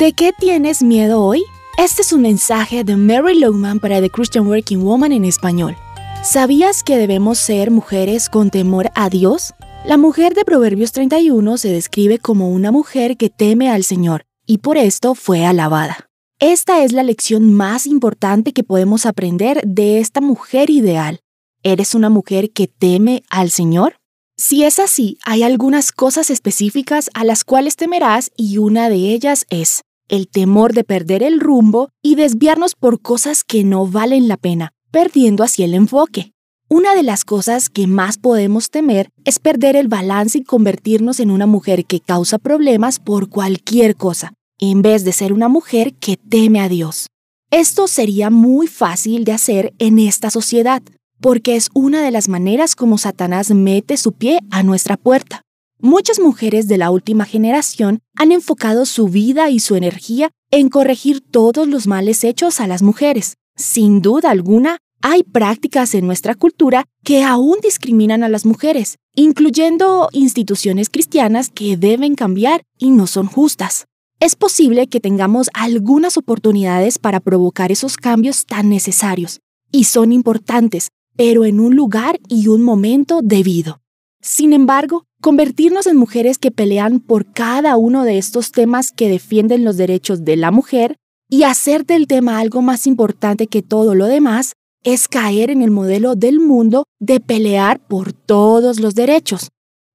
¿De qué tienes miedo hoy? Este es un mensaje de Mary Longman para The Christian Working Woman en español. ¿Sabías que debemos ser mujeres con temor a Dios? La mujer de Proverbios 31 se describe como una mujer que teme al Señor y por esto fue alabada. Esta es la lección más importante que podemos aprender de esta mujer ideal. ¿Eres una mujer que teme al Señor? Si es así, hay algunas cosas específicas a las cuales temerás y una de ellas es el temor de perder el rumbo y desviarnos por cosas que no valen la pena, perdiendo así el enfoque. Una de las cosas que más podemos temer es perder el balance y convertirnos en una mujer que causa problemas por cualquier cosa, en vez de ser una mujer que teme a Dios. Esto sería muy fácil de hacer en esta sociedad, porque es una de las maneras como Satanás mete su pie a nuestra puerta. Muchas mujeres de la última generación han enfocado su vida y su energía en corregir todos los males hechos a las mujeres. Sin duda alguna, hay prácticas en nuestra cultura que aún discriminan a las mujeres, incluyendo instituciones cristianas que deben cambiar y no son justas. Es posible que tengamos algunas oportunidades para provocar esos cambios tan necesarios, y son importantes, pero en un lugar y un momento debido. Sin embargo, convertirnos en mujeres que pelean por cada uno de estos temas que defienden los derechos de la mujer y hacer del tema algo más importante que todo lo demás es caer en el modelo del mundo de pelear por todos los derechos.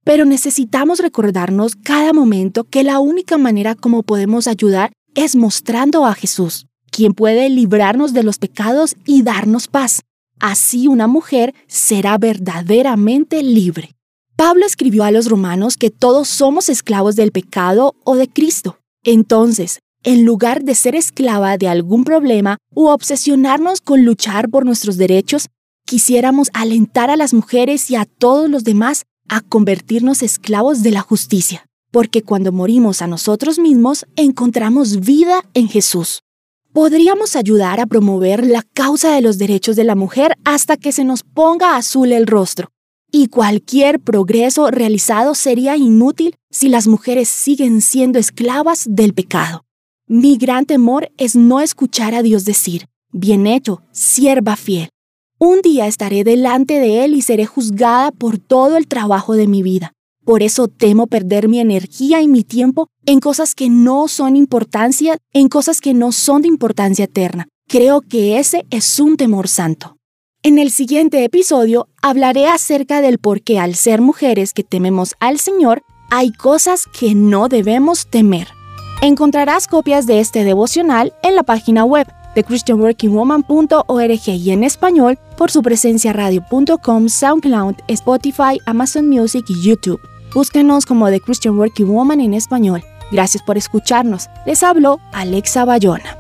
Pero necesitamos recordarnos cada momento que la única manera como podemos ayudar es mostrando a Jesús, quien puede librarnos de los pecados y darnos paz. Así una mujer será verdaderamente libre. Pablo escribió a los romanos que todos somos esclavos del pecado o de Cristo. Entonces, en lugar de ser esclava de algún problema u obsesionarnos con luchar por nuestros derechos, quisiéramos alentar a las mujeres y a todos los demás a convertirnos esclavos de la justicia, porque cuando morimos a nosotros mismos encontramos vida en Jesús. Podríamos ayudar a promover la causa de los derechos de la mujer hasta que se nos ponga azul el rostro y cualquier progreso realizado sería inútil si las mujeres siguen siendo esclavas del pecado. Mi gran temor es no escuchar a Dios decir, bien hecho, sierva fiel. Un día estaré delante de Él y seré juzgada por todo el trabajo de mi vida. Por eso temo perder mi energía y mi tiempo en cosas que no son importancia, en cosas que no son de importancia eterna. Creo que ese es un temor santo. En el siguiente episodio hablaré acerca del por qué al ser mujeres que tememos al Señor, hay cosas que no debemos temer. Encontrarás copias de este devocional en la página web de christianworkingwoman.org y en español por su presencia radio.com, SoundCloud, Spotify, Amazon Music y YouTube. Búsquenos como The Christian Working Woman en español. Gracias por escucharnos. Les hablo Alexa Bayona.